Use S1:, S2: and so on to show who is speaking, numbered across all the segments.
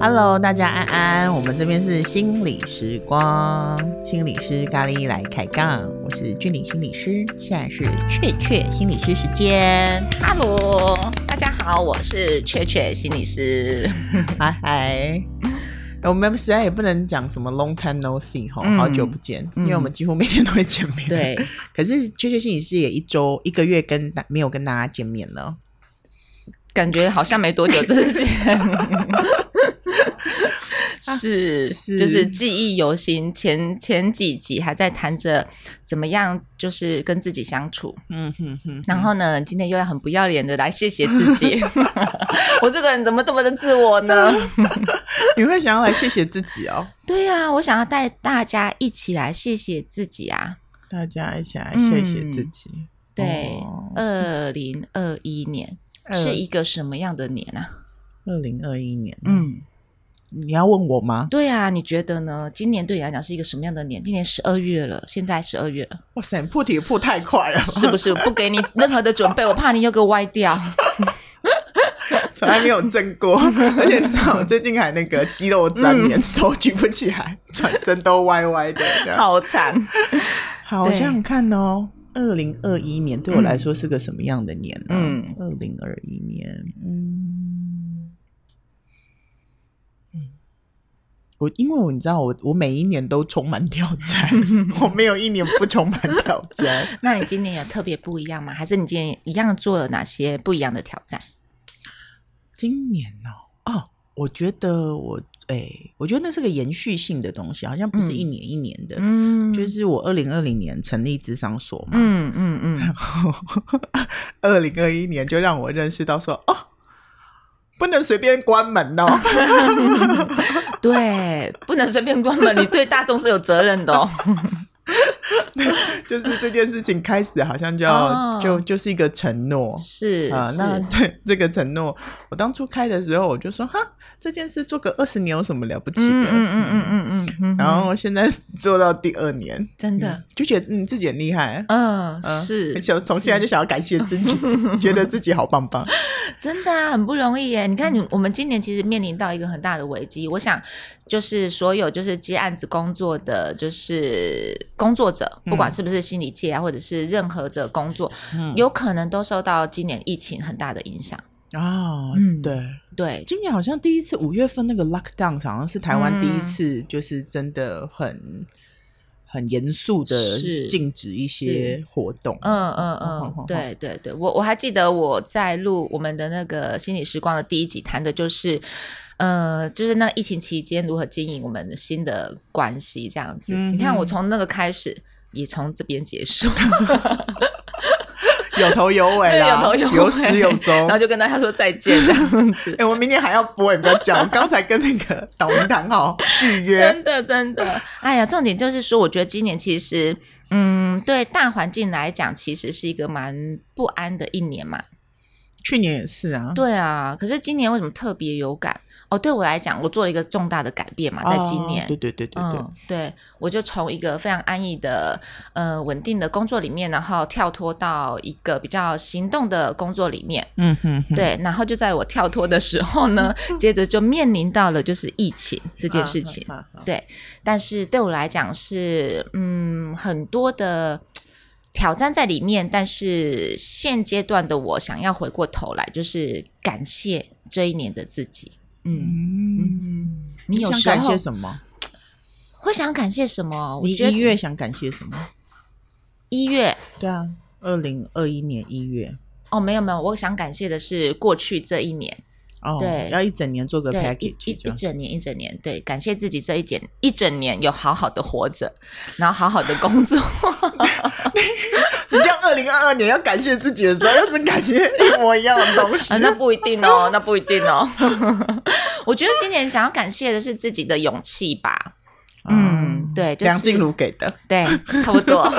S1: Hello，大家安安，我们这边是心理时光，心理师咖喱来开杠，我是俊理心理师，现在是雀雀心理师时间。
S2: Hello，大家好，我是雀雀心理师。
S1: 嗨 嗨，我们实在也不能讲什么 long time no see 哈、嗯，好久不见，因为我们几乎每天都会见面。
S2: 对，
S1: 可是确确心理师也一周一个月跟大没有跟大家见面了，
S2: 感觉好像没多久之前。是，是，就是记忆犹新。前前几集还在谈着怎么样，就是跟自己相处。嗯哼哼。然后呢，今天又要很不要脸的来谢谢自己。我这个人怎么这么的自我呢？
S1: 你会想要来谢谢自己哦？
S2: 对呀、啊，我想要带大家一起来谢谢自己啊！
S1: 大家一起来谢谢自己。
S2: 嗯、对，二零二一年是一个什么样的年啊？
S1: 二零二一年，嗯。你要问我吗？
S2: 对啊，你觉得呢？今年对你来讲是一个什么样的年？今年十二月了，现在十二月了。
S1: 哇塞，破题破太快了，
S2: 是不是？不给你任何的准备，我怕你又给我歪掉。
S1: 从来没有正过，而且你知道我最近还那个肌肉粘连，手举不起来，转身都歪歪的，
S2: 好惨。
S1: 好，我想想看哦，二零二一年对我来说是个什么样的年呢？嗯，二零二一年，嗯。我因为我你知道我我每一年都充满挑战，我没有一年不充满挑战。
S2: 那你今年有特别不一样吗？还是你今年一样做了哪些不一样的挑战？
S1: 今年哦，哦，我觉得我哎、欸，我觉得那是个延续性的东西，好像不是一年一年的。嗯，就是我二零二零年成立智商所嘛，嗯嗯嗯，然后二零二一年就让我认识到说哦。不能随便关门哦！
S2: 对，不能随便关门，你对大众是有责任的哦。
S1: 就是这件事情开始好像就要、哦、就就是一个承诺，
S2: 是
S1: 啊。那这这个承诺，我当初开的时候我就说哈，这件事做个二十年有什么了不起的？嗯嗯嗯嗯嗯，然后现在做到第二年，
S2: 真的、
S1: 嗯、就觉得嗯自己很厉害。
S2: 嗯，嗯是，
S1: 从从现在就想要感谢自己，觉得自己好棒棒。
S2: 真的啊，很不容易耶。你看你，我们今年其实面临到一个很大的危机。我想，就是所有就是接案子工作的就是工作者，不管是不是心理界啊，或者是任何的工作，嗯，有可能都受到今年疫情很大的影响。
S1: 哦，嗯，对
S2: 对，
S1: 今年好像第一次五月份那个 lockdown，好像是台湾第一次，就是真的很。嗯很严肃的禁止一些活动，
S2: 嗯嗯嗯，嗯对对对，我我还记得我在录我们的那个心理时光的第一集，谈的就是，呃，就是那疫情期间如何经营我们的新的关系这样子。嗯、你看，我从那个开始，也从这边结束。
S1: 有头有尾啦，有头有尾，有始有终，
S2: 然后就跟大家说再见这样子。
S1: 哎、欸，我明天还要播，你不要讲。我刚才跟那个导明谈好续约，
S2: 真的真的。哎呀，重点就是说，我觉得今年其实，嗯，对大环境来讲，其实是一个蛮不安的一年嘛。
S1: 去年也是啊。
S2: 对啊，可是今年为什么特别有感？哦，对我来讲，我做了一个重大的改变嘛，在今年，
S1: 哦、对对对对对，嗯、
S2: 对，我就从一个非常安逸的、呃稳定的工作里面，然后跳脱到一个比较行动的工作里面，嗯哼，哼，对，然后就在我跳脱的时候呢，接着就面临到了就是疫情这件事情，啊、对，但是对我来讲是嗯很多的挑战在里面，但是现阶段的我想要回过头来，就是感谢这一年的自己。嗯嗯，你有
S1: 想感谢什么？
S2: 会想感谢什么？
S1: 你一月想感谢什么？
S2: 一月，
S1: 对啊，二零二一年一月。
S2: 哦，没有没有，我想感谢的是过去这一年。
S1: 哦，对，要一整年做个 package，
S2: 一一整年一整年，对，感谢自己这一点一整年有好好的活着，然后好好的工作。
S1: 你这样二零二二年要感谢自己的时候，又是感谢一模一样的东西。
S2: 啊，那不一定哦，那不一定哦。我觉得今年想要感谢的是自己的勇气吧。嗯，对，就是、
S1: 梁静茹给的，
S2: 对，差不多。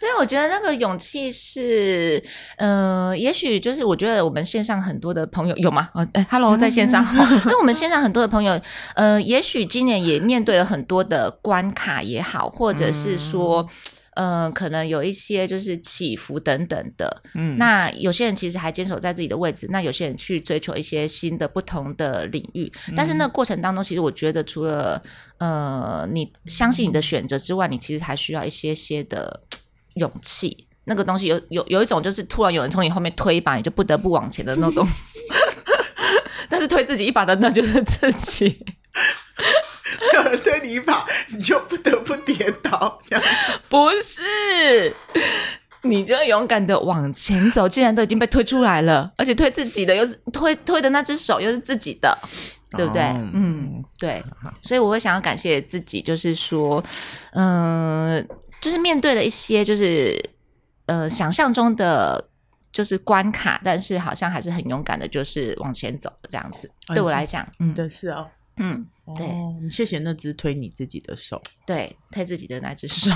S2: 所以我觉得那个勇气是，呃，也许就是我觉得我们线上很多的朋友有吗？呃，哎，Hello，在线上。那我们线上很多的朋友，呃，也许今年也面对了很多的关卡也好，或者是说，嗯、呃，可能有一些就是起伏等等的。嗯，那有些人其实还坚守在自己的位置，那有些人去追求一些新的不同的领域。嗯、但是那个过程当中，其实我觉得除了呃，你相信你的选择之外，你其实还需要一些些的勇气。那个东西有有有一种就是突然有人从你后面推一把，你就不得不往前的那种。但是推自己一把的那就是自己。
S1: 有人推你一把，你就不得不跌倒。
S2: 不是，你就勇敢的往前走。既然都已经被推出来了，而且推自己的又是推推的那只手又是自己的，对不对？哦、嗯，对。所以我会想要感谢自己，就是说，嗯、呃，就是面对了一些就是呃想象中的就是关卡，但是好像还是很勇敢的，就是往前走这样子。哦、对我来讲，嗯，
S1: 的是哦。
S2: 嗯，对，
S1: 你谢谢那只推你自己的手，
S2: 对，推自己的那只手。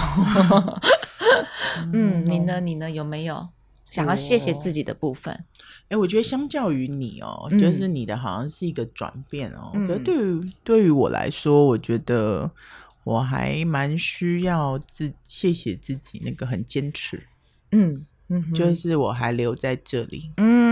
S2: 嗯，你呢？你呢？有没有想要谢谢自己的部分？
S1: 哎、欸，我觉得相较于你哦，嗯、就是你的好像是一个转变哦。可是、嗯、对于对于我来说，我觉得我还蛮需要自谢谢自己那个很坚持。
S2: 嗯。
S1: 嗯就是我还留在这里，
S2: 嗯，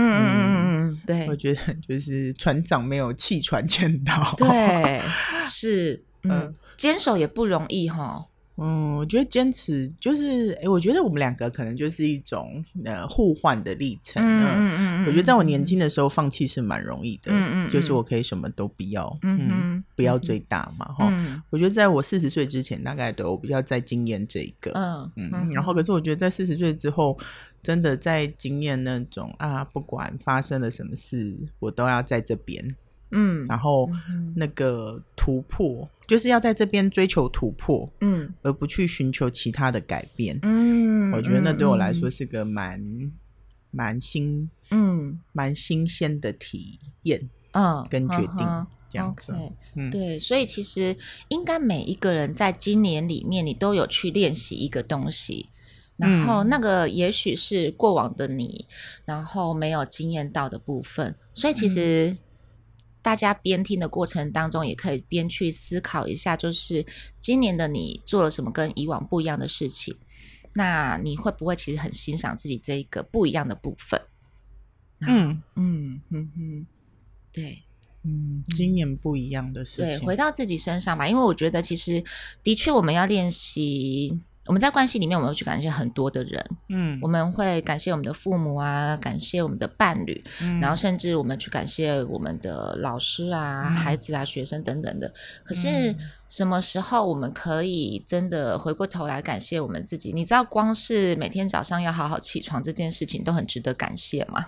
S2: 对，
S1: 我觉得 就是船长没有弃船见到，
S2: 对，是，嗯，坚守也不容易哈。
S1: 嗯，我觉得坚持就是，哎，我觉得我们两个可能就是一种呃互换的历程。嗯嗯嗯，我觉得在我年轻的时候放弃是蛮容易的，嗯嗯，就是我可以什么都不要，嗯，不要最大嘛，哈。我觉得在我四十岁之前，大概都比较在经验这一个，嗯嗯。然后，可是我觉得在四十岁之后，真的在经验那种啊，不管发生了什么事，我都要在这边。嗯，然后那个突破，就是要在这边追求突破，嗯，而不去寻求其他的改变，嗯，我觉得那对我来说是个蛮蛮新，嗯，蛮新鲜的体验，嗯，跟决定这样子，
S2: 嗯，对，所以其实应该每一个人在今年里面，你都有去练习一个东西，然后那个也许是过往的你，然后没有经验到的部分，所以其实。大家边听的过程当中，也可以边去思考一下，就是今年的你做了什么跟以往不一样的事情？那你会不会其实很欣赏自己这一个不一样的部分？嗯嗯嗯嗯，对，
S1: 嗯，今年不一样的事情，
S2: 对，回到自己身上吧，因为我觉得其实的确我们要练习。我们在关系里面，我们会去感谢很多的人，嗯，我们会感谢我们的父母啊，感谢我们的伴侣，嗯，然后甚至我们去感谢我们的老师啊、嗯、孩子啊、学生等等的。可是什么时候我们可以真的回过头来感谢我们自己？你知道，光是每天早上要好好起床这件事情，都很值得感谢吗？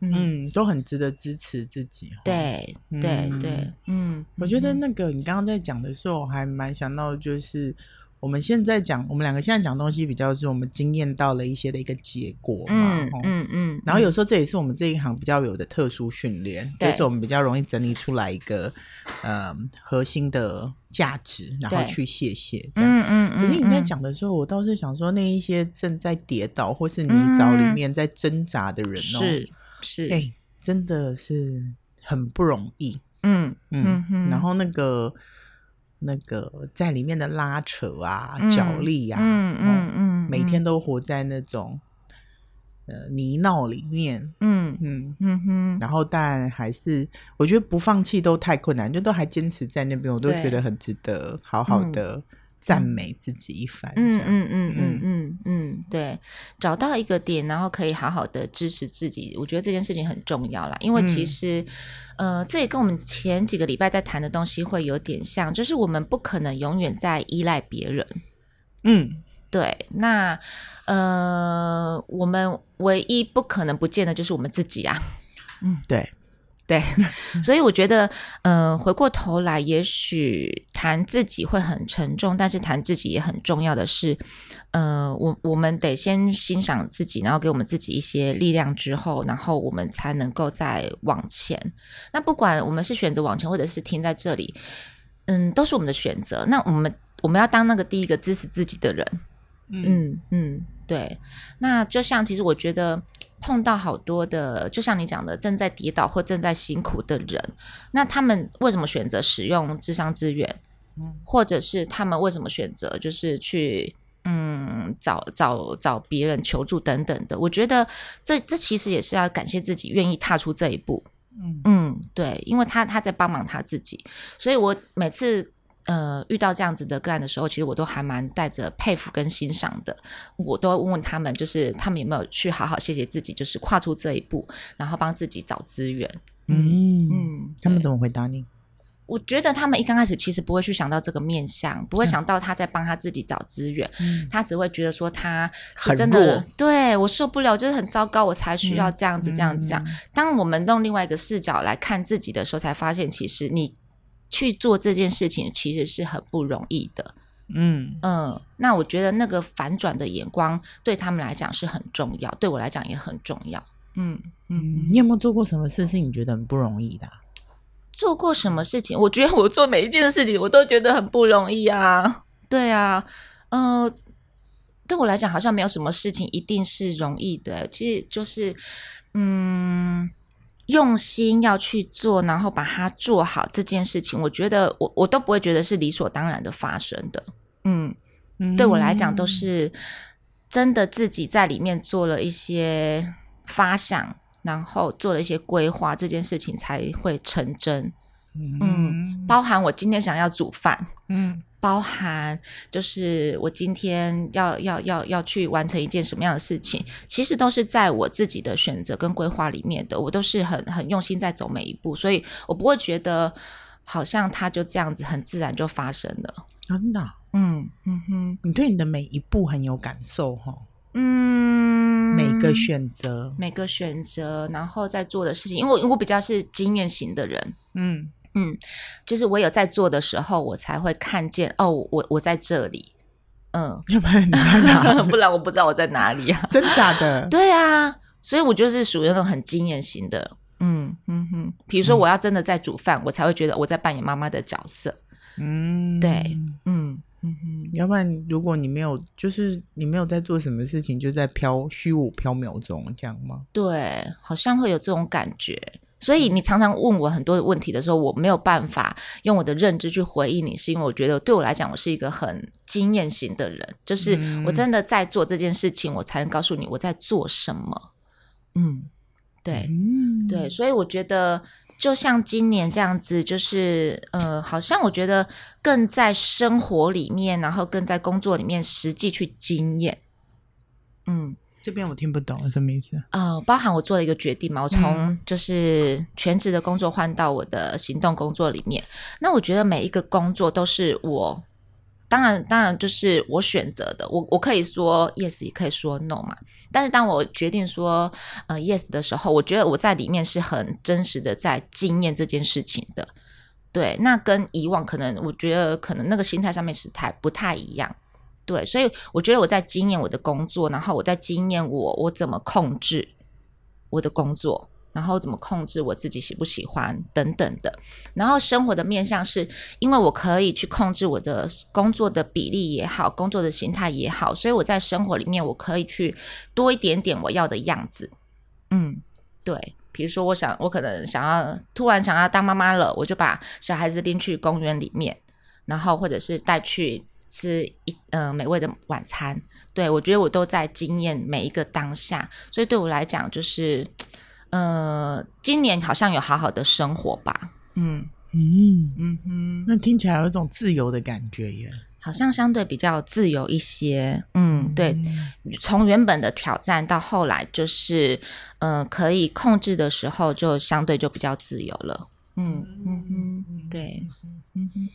S1: 嗯，都很值得支持自己。
S2: 对对对，嗯，
S1: 我觉得那个你刚刚在讲的时候，我还蛮想到就是。我们现在讲，我们两个现在讲东西比较是我们经验到了一些的一个结果嘛，嗯嗯嗯，然后有时候这也是我们这一行比较有的特殊训练，对就是我们比较容易整理出来一个呃核心的价值，然后去谢谢，嗯嗯。可是你在讲的时候，我倒是想说，那一些正在跌倒或是泥沼里面在挣扎的人哦，是是，哎，真的是很不容易，嗯嗯，然后那个。那个在里面的拉扯啊、角力啊，嗯嗯嗯，每天都活在那种呃泥淖里面，嗯嗯嗯哼，然后但还是我觉得不放弃都太困难，就都还坚持在那边，我都觉得很值得好好的。赞美自己一番，嗯嗯嗯
S2: 嗯嗯嗯，对，找到一个点，然后可以好好的支持自己，我觉得这件事情很重要啦。因为其实，嗯、呃，这也跟我们前几个礼拜在谈的东西会有点像，就是我们不可能永远在依赖别人。嗯，对。那呃，我们唯一不可能不见的就是我们自己啊。
S1: 嗯，对。
S2: 对，所以我觉得，嗯、呃，回过头来，也许谈自己会很沉重，但是谈自己也很重要的是，呃，我我们得先欣赏自己，然后给我们自己一些力量之后，然后我们才能够再往前。那不管我们是选择往前，或者是停在这里，嗯，都是我们的选择。那我们我们要当那个第一个支持自己的人。嗯嗯，对。那就像其实我觉得。碰到好多的，就像你讲的，正在跌倒或正在辛苦的人，那他们为什么选择使用智商资源？嗯，或者是他们为什么选择就是去嗯找找找别人求助等等的。我觉得这这其实也是要感谢自己愿意踏出这一步。嗯嗯，对，因为他他在帮忙他自己，所以我每次呃遇到这样子的个案的时候，其实我都还蛮带着佩服跟欣赏的。我都会问问他们，就是他们有没有去好好谢谢自己，就是跨出这一步，然后帮自己找资源。
S1: 嗯嗯，他们怎么回答你？
S2: 我觉得他们一刚开始其实不会去想到这个面向，不会想到他在帮他自己找资源，嗯、他只会觉得说他是真的对我受不了，就是很糟糕，我才需要这样子、嗯、这样子这样。当我们用另外一个视角来看自己的时候，才发现其实你去做这件事情其实是很不容易的。嗯嗯，那我觉得那个反转的眼光对他们来讲是很重要，对我来讲也很重要。嗯
S1: 嗯，你有没有做过什么事是你觉得很不容易的、啊？
S2: 做过什么事情？我觉得我做每一件事情，我都觉得很不容易啊。对啊，呃，对我来讲，好像没有什么事情一定是容易的。其实就是，嗯，用心要去做，然后把它做好这件事情，我觉得我我都不会觉得是理所当然的发生的。嗯，对我来讲，都是真的自己在里面做了一些发想。然后做了一些规划，这件事情才会成真。嗯，嗯，包含我今天想要煮饭，嗯，包含就是我今天要要要要去完成一件什么样的事情，其实都是在我自己的选择跟规划里面的。我都是很很用心在走每一步，所以我不会觉得好像它就这样子很自然就发生了。
S1: 真的？嗯嗯哼，你对你的每一步很有感受哈？
S2: 嗯，
S1: 每个选择，
S2: 每个选择，然后在做的事情，因为我因为我比较是经验型的人，嗯嗯，就是我有在做的时候，我才会看见哦，我我在这里，嗯，
S1: 要不然你在哪？
S2: 不然我不知道我在哪里啊，
S1: 真假的？
S2: 对啊，所以我就是属于那种很经验型的，嗯嗯哼，比如说我要真的在煮饭，嗯，我才会觉得我在扮演妈妈的角色，嗯，对，嗯。
S1: 嗯哼，要不然如果你没有，就是你没有在做什么事情，就在飘虚无缥缈中，这样吗？
S2: 对，好像会有这种感觉。所以你常常问我很多的问题的时候，我没有办法用我的认知去回应你，是因为我觉得对我来讲，我是一个很经验型的人，就是我真的在做这件事情，我才能告诉你我在做什么。嗯，对，嗯，对，所以我觉得。就像今年这样子，就是呃，好像我觉得更在生活里面，然后更在工作里面实际去经验。嗯，
S1: 这边我听不懂什么意思？
S2: 呃，包含我做了一个决定嘛，我从就是全职的工作换到我的行动工作里面。那我觉得每一个工作都是我。当然，当然就是我选择的。我我可以说 yes，也可以说 no 嘛。但是当我决定说呃 yes 的时候，我觉得我在里面是很真实的在经验这件事情的。对，那跟以往可能我觉得可能那个心态上面是太不太一样。对，所以我觉得我在经验我的工作，然后我在经验我我怎么控制我的工作。然后怎么控制我自己喜不喜欢等等的，然后生活的面向是因为我可以去控制我的工作的比例也好，工作的形态也好，所以我在生活里面我可以去多一点点我要的样子。嗯，对，比如说我想我可能想要突然想要当妈妈了，我就把小孩子拎去公园里面，然后或者是带去吃一呃美味的晚餐。对，我觉得我都在经验每一个当下，所以对我来讲就是。呃，今年好像有好好的生活吧，嗯
S1: 嗯嗯哼，那听起来有一种自由的感觉耶，
S2: 好像相对比较自由一些，嗯，嗯对，从原本的挑战到后来就是，呃，可以控制的时候，就相对就比较自由了，嗯嗯嗯，对，嗯哼，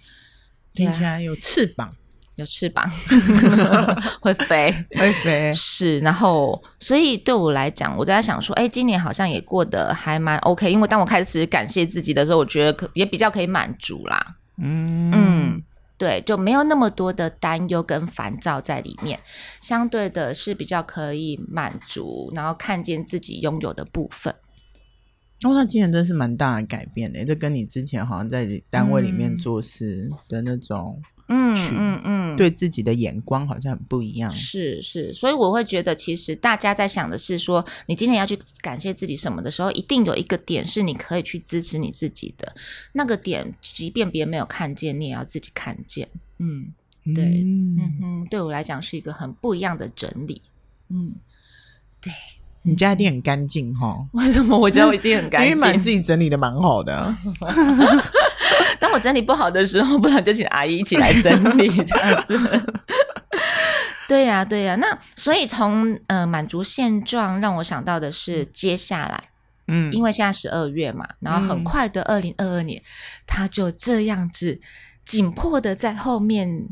S1: 听起来有翅膀。
S2: 有翅膀，会飞，
S1: 会飞，
S2: 是。然后，所以对我来讲，我在想说，哎，今年好像也过得还蛮 OK。因为当我开始感谢自己的时候，我觉得可也比较可以满足啦。嗯嗯，对，就没有那么多的担忧跟烦躁在里面，相对的是比较可以满足，然后看见自己拥有的部分。
S1: 哦，那今年真是蛮大的改变的，这跟你之前好像在单位里面做事的那种。嗯嗯嗯，对自己的眼光好像很不一样。
S2: 是是，所以我会觉得，其实大家在想的是说，你今天要去感谢自己什么的时候，一定有一个点是你可以去支持你自己的那个点，即便别人没有看见，你也要自己看见。嗯，对，嗯哼，对我来讲是一个很不一样的整理。嗯，对，
S1: 你家一定很干净哈？
S2: 为什么我家我一定很 干净？
S1: 因为蛮自己整理的蛮好的。
S2: 当我整理不好的时候，不然就请阿姨一起来整理 这样子。对呀、啊，对呀、啊。那所以从呃满足现状，让我想到的是接下来，嗯，因为现在十二月嘛，然后很快的二零二二年，嗯、它就这样子紧迫的在后面，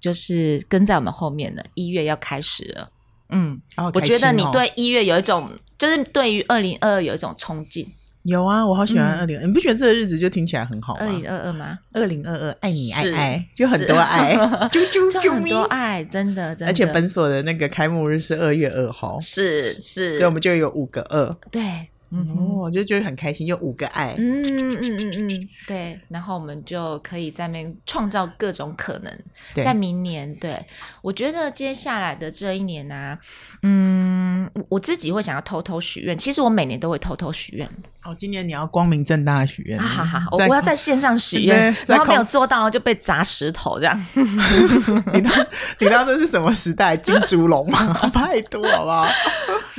S2: 就是跟在我们后面了。一月要开始了，嗯，哦、我觉得你对一月有一种，就是对于二零二二有一种憧憬。
S1: 有啊，我好喜欢二零、嗯，你不觉得这个日子就听起来很好吗？
S2: 二零二二吗？
S1: 二零二二，爱你爱爱，就很多爱，
S2: 就就 就很多爱，真的真的。
S1: 而且本所的那个开幕日是二月二号，
S2: 是是，
S1: 所以我们就有五个二，
S2: 对。
S1: 哦，我就觉得很开心，有五个爱，
S2: 嗯嗯嗯嗯，对，然后我们就可以在那边创造各种可能，在明年，对，我觉得接下来的这一年呢、啊，嗯，我自己会想要偷偷许愿，其实我每年都会偷偷许愿。
S1: 哦，今年你要光明正大许愿，
S2: 好好好，我要在线上许愿，然后没有做到就被砸石头这样。
S1: 你当你当这是什么时代？金猪龙吗？拜托好不好？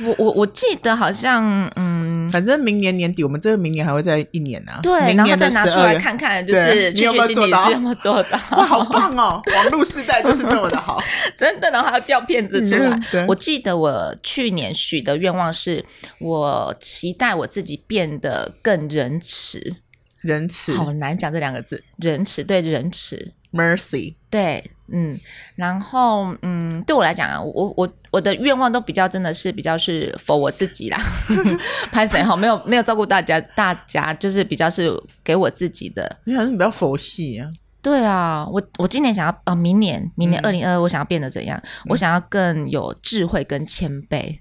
S2: 我我我记得好像嗯，
S1: 反正明年年底，我们这个明年还会再一年呢、啊。
S2: 对，
S1: 明年
S2: 然后再拿出来看看，就是
S1: 你有没有做到？
S2: 有没有做到？
S1: 哇，好棒哦！网络时代就是这么的好，
S2: 真的。然后还要掉片子出来。我记得我去年许的愿望是，我期待我自己变得更仁慈。
S1: 仁慈，
S2: 好难讲这两个字。仁慈，对，仁慈。
S1: Mercy，
S2: 对，嗯，然后，嗯，对我来讲啊，我我我的愿望都比较真的是比较是 for 我自己啦，拍谁哈，没有没有照顾大家，大家就是比较是给我自己的。
S1: 你好像比较佛系啊。
S2: 对啊，我我今年想要啊、哦，明年明年二零二二，我想要变得怎样？嗯、我想要更有智慧跟谦卑。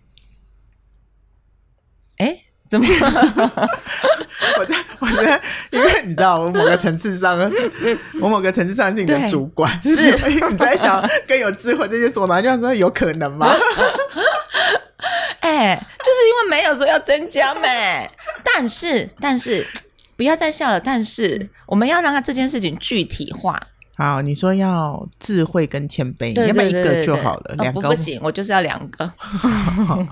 S2: 哎。怎么？
S1: 我在我在，因为你知道，我某个层次上，我某个层次上是你的主管，是你在想更有智慧这些说嘛？就说有可能吗？
S2: 哎、欸，就是因为没有说要增加没，但是但是不要再笑了。但是我们要让他这件事情具体化。
S1: 好，你说要智慧跟谦卑，你要不要一个就好了？两个、
S2: 哦、不行，我就是要两个。
S1: 好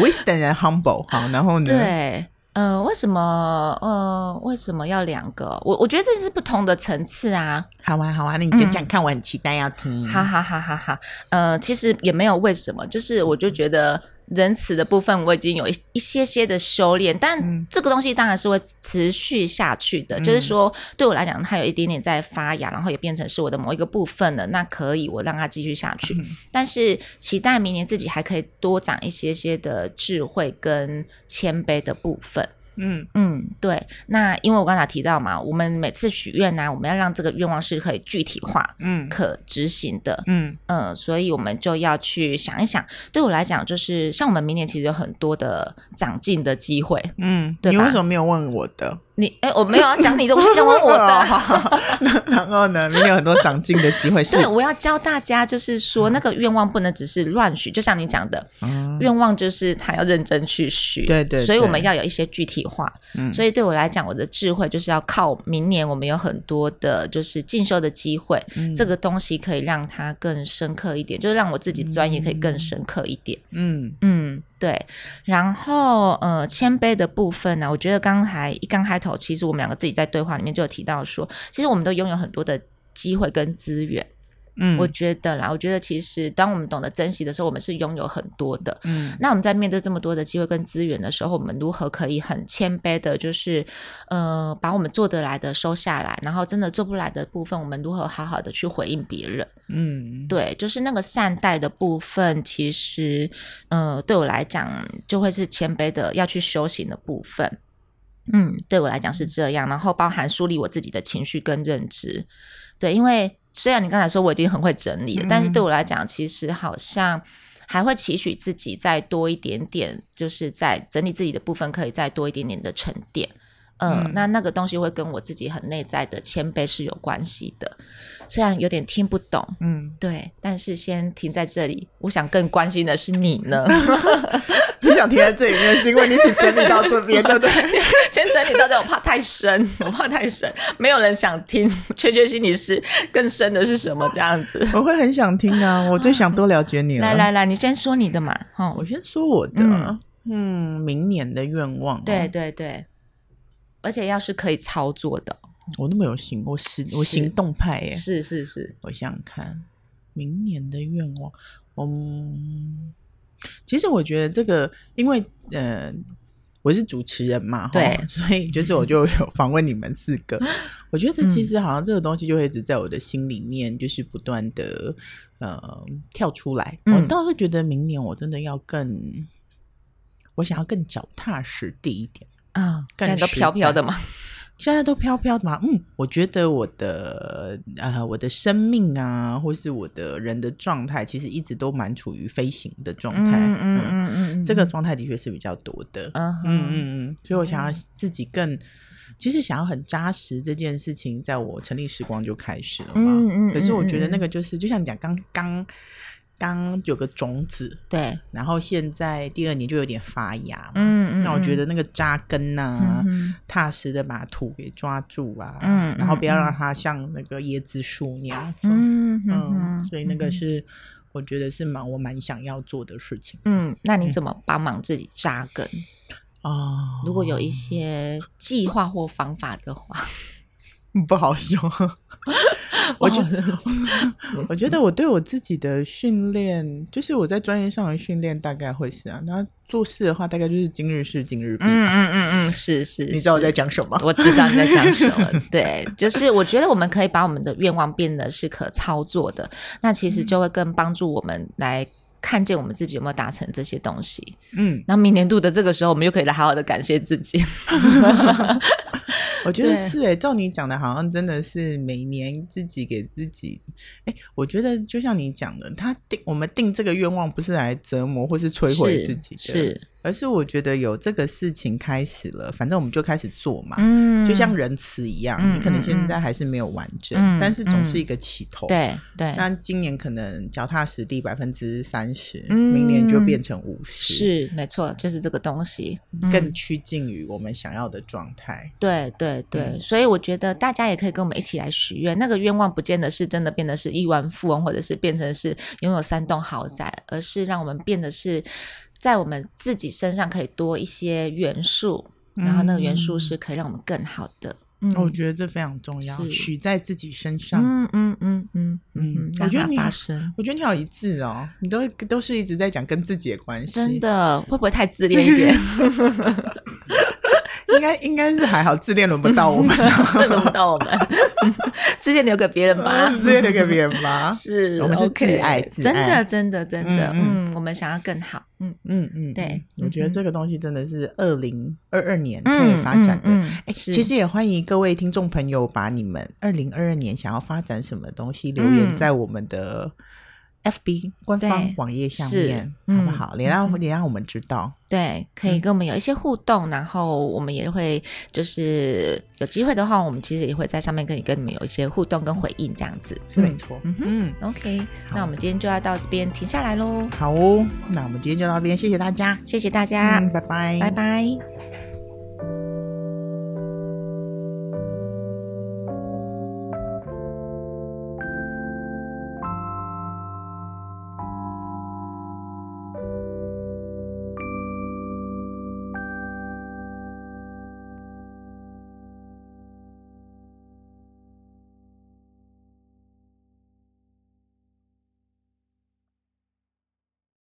S1: ，wisdom and humble。好，然后呢？
S2: 对，呃，为什么？呃，为什么要两个？我我觉得这是不同的层次啊。
S1: 好啊，好啊，那你讲讲看，我很期待要听。
S2: 哈哈哈哈哈。呃，其实也没有为什么，就是我就觉得。仁慈的部分我已经有一一些些的修炼，但这个东西当然是会持续下去的。嗯、就是说，对我来讲，它有一点点在发芽，然后也变成是我的某一个部分了。那可以，我让它继续下去。嗯、但是，期待明年自己还可以多长一些些的智慧跟谦卑的部分。嗯嗯，对。那因为我刚才提到嘛，我们每次许愿呢，我们要让这个愿望是可以具体化、嗯，可执行的，嗯嗯、呃，所以我们就要去想一想。对我来讲，就是像我们明年其实有很多的长进的机会，嗯，对吧？
S1: 你为什么没有问我的？
S2: 你哎，我没有要讲你的，我是讲我的。
S1: 然后呢，明年有很多长进的机会。是，
S2: 对，我要教大家，就是说那个愿望不能只是乱许，就像你讲的，嗯、愿望就是他要认真去许。
S1: 对，对对。
S2: 所以我们要有一些具体化。嗯。所以对我来讲，我的智慧就是要靠明年我们有很多的，就是进修的机会、嗯，这个东西可以让它更深刻一点，就是让我自己专业可以更深刻一点。嗯嗯。对，然后呃，谦卑的部分呢，我觉得刚才一刚开头，其实我们两个自己在对话里面就有提到说，其实我们都拥有很多的机会跟资源。嗯，我觉得啦，我觉得其实当我们懂得珍惜的时候，我们是拥有很多的。嗯，那我们在面对这么多的机会跟资源的时候，我们如何可以很谦卑的，就是呃，把我们做得来的收下来，然后真的做不来的部分，我们如何好好的去回应别人？嗯，对，就是那个善待的部分，其实呃，对我来讲就会是谦卑的要去修行的部分。嗯，对我来讲是这样，然后包含梳理我自己的情绪跟认知。对，因为。虽然你刚才说我已经很会整理了，嗯，但是对我来讲，其实好像还会期许自己再多一点点，就是在整理自己的部分可以再多一点点的沉淀。呃、嗯，那那个东西会跟我自己很内在的谦卑是有关系的。虽然有点听不懂，嗯，对，但是先停在这里。我想更关心的是你呢。
S1: 你想停在这里面，是因为你只整理到这边，对不对？
S2: 先整理到这，我怕太深，我怕太深，没有人想听。确确心里是更深的是什么？这样子，
S1: 我会很想听啊！我最想多了解你了。
S2: 来来来，你先说你的嘛。
S1: 哦，我先说我的。嗯，嗯，明年的愿望哦。
S2: 对对对，而且要是可以操作的。
S1: 我那么有行，我行我行动派耶。
S2: 是是是，
S1: 我想想看明年的愿望。嗯，其实我觉得这个，因为呃，我是主持人嘛，
S2: 对，
S1: 所以就是我就有访问你们四个。我觉得其实好像这个东西就会一直在我的心里面，就是不断的呃跳出来。嗯、我倒是觉得明年我真的要更，我想要更脚踏实地一点
S2: 啊，现在都飘飘的嘛。
S1: 现在都飘飘的嘛，嗯，我觉得我的呃，我的生命啊，或是我的人的状态，其实一直都蛮处于飞行的状态，嗯嗯嗯嗯，这个状态的确是比较多的，嗯嗯嗯嗯，所以我想要自己更，其实想要很扎实这件事情，在我成立时光就开始了嘛，嗯嗯，可是我觉得那个就是，就像你讲刚刚。刚有个种子，
S2: 对，
S1: 然后现在第二年就有点发芽，嗯嗯，那我觉得那个扎根呐、啊，嗯、踏实的把土给抓住啊，嗯，然后不要让它像那个椰子树那样子，嗯嗯，所以那个是我觉得是蛮我蛮想要做的事情，
S2: 嗯，那你怎么帮忙自己扎根？啊？嗯、如果有一些计划或方法的话。
S1: 不好说，我觉得，我觉得我对我自己的训练，就是我在专业上的训练，大概会是啊。那做事的话，大概就是今日事今日毕。
S2: 嗯嗯嗯嗯，是是，
S1: 你知道我在讲什么？
S2: 我知道你在讲什么。对，就是我觉得我们可以把我们的愿望变得是可操作的，那其实就会更帮助我们来看见我们自己有没有达成这些东西。嗯，那明年度的这个时候，我们又可以来好好的感谢自己。
S1: 我觉得是哎、欸，照你讲的，好像真的是每年自己给自己。哎、欸，我觉得就像你讲的，他定我们定这个愿望，不是来折磨或是摧毁自己的。是。是而是我觉得有这个事情开始了，反正我们就开始做嘛。嗯，就像仁慈一样，嗯、你可能现在还是没有完整，嗯、但是总是一个起头。对、嗯、对。那今年可能脚踏实地百分之三十，明年就变成五十。
S2: 是，没错，就是这个东西
S1: 更趋近于我们想要的状态。
S2: 对对对，嗯、所以我觉得大家也可以跟我们一起来许愿。那个愿望不见得是真的变得是亿万富翁，或者是变成是拥有三栋豪宅，而是让我们变得是。在我们自己身上可以多一些元素，嗯、然后那个元素是可以让我们更好的。嗯，
S1: 我觉得这非常重要，许是在自己身上。
S2: 嗯嗯嗯嗯嗯，
S1: 我觉得你发生，我觉得你好一致哦，你都都是一直在讲跟自己的关系。
S2: 真的，会不会太自恋一点？
S1: 应该应该是还好，自恋轮不到我们，
S2: 轮不到我们，自恋留给别人吧，
S1: 自恋留给别人吧。
S2: 是，
S1: 我们是自爱，
S2: 真的真的真的，嗯，我们想要更好，嗯。嗯嗯，对，
S1: 我觉得这个东西真的是二零二二年可以发展的。哎，其实也欢迎各位听众朋友把你们二零二二年想要发展什么东西留言在我们的。FB 官方网页下面，好不好？也让也让我们知道，
S2: 对，可以跟我们有一些互动，然后我们也会就是有机会的话，我们其实也会在上面跟你跟你们有一些互动跟回应，这样子。
S1: 是没错。嗯
S2: 哼，OK，那我们今天就要到这边停下来喽。
S1: 好哦，那我们今天就到这边，谢谢大家，
S2: 谢谢大家，
S1: 拜拜，
S2: 拜拜。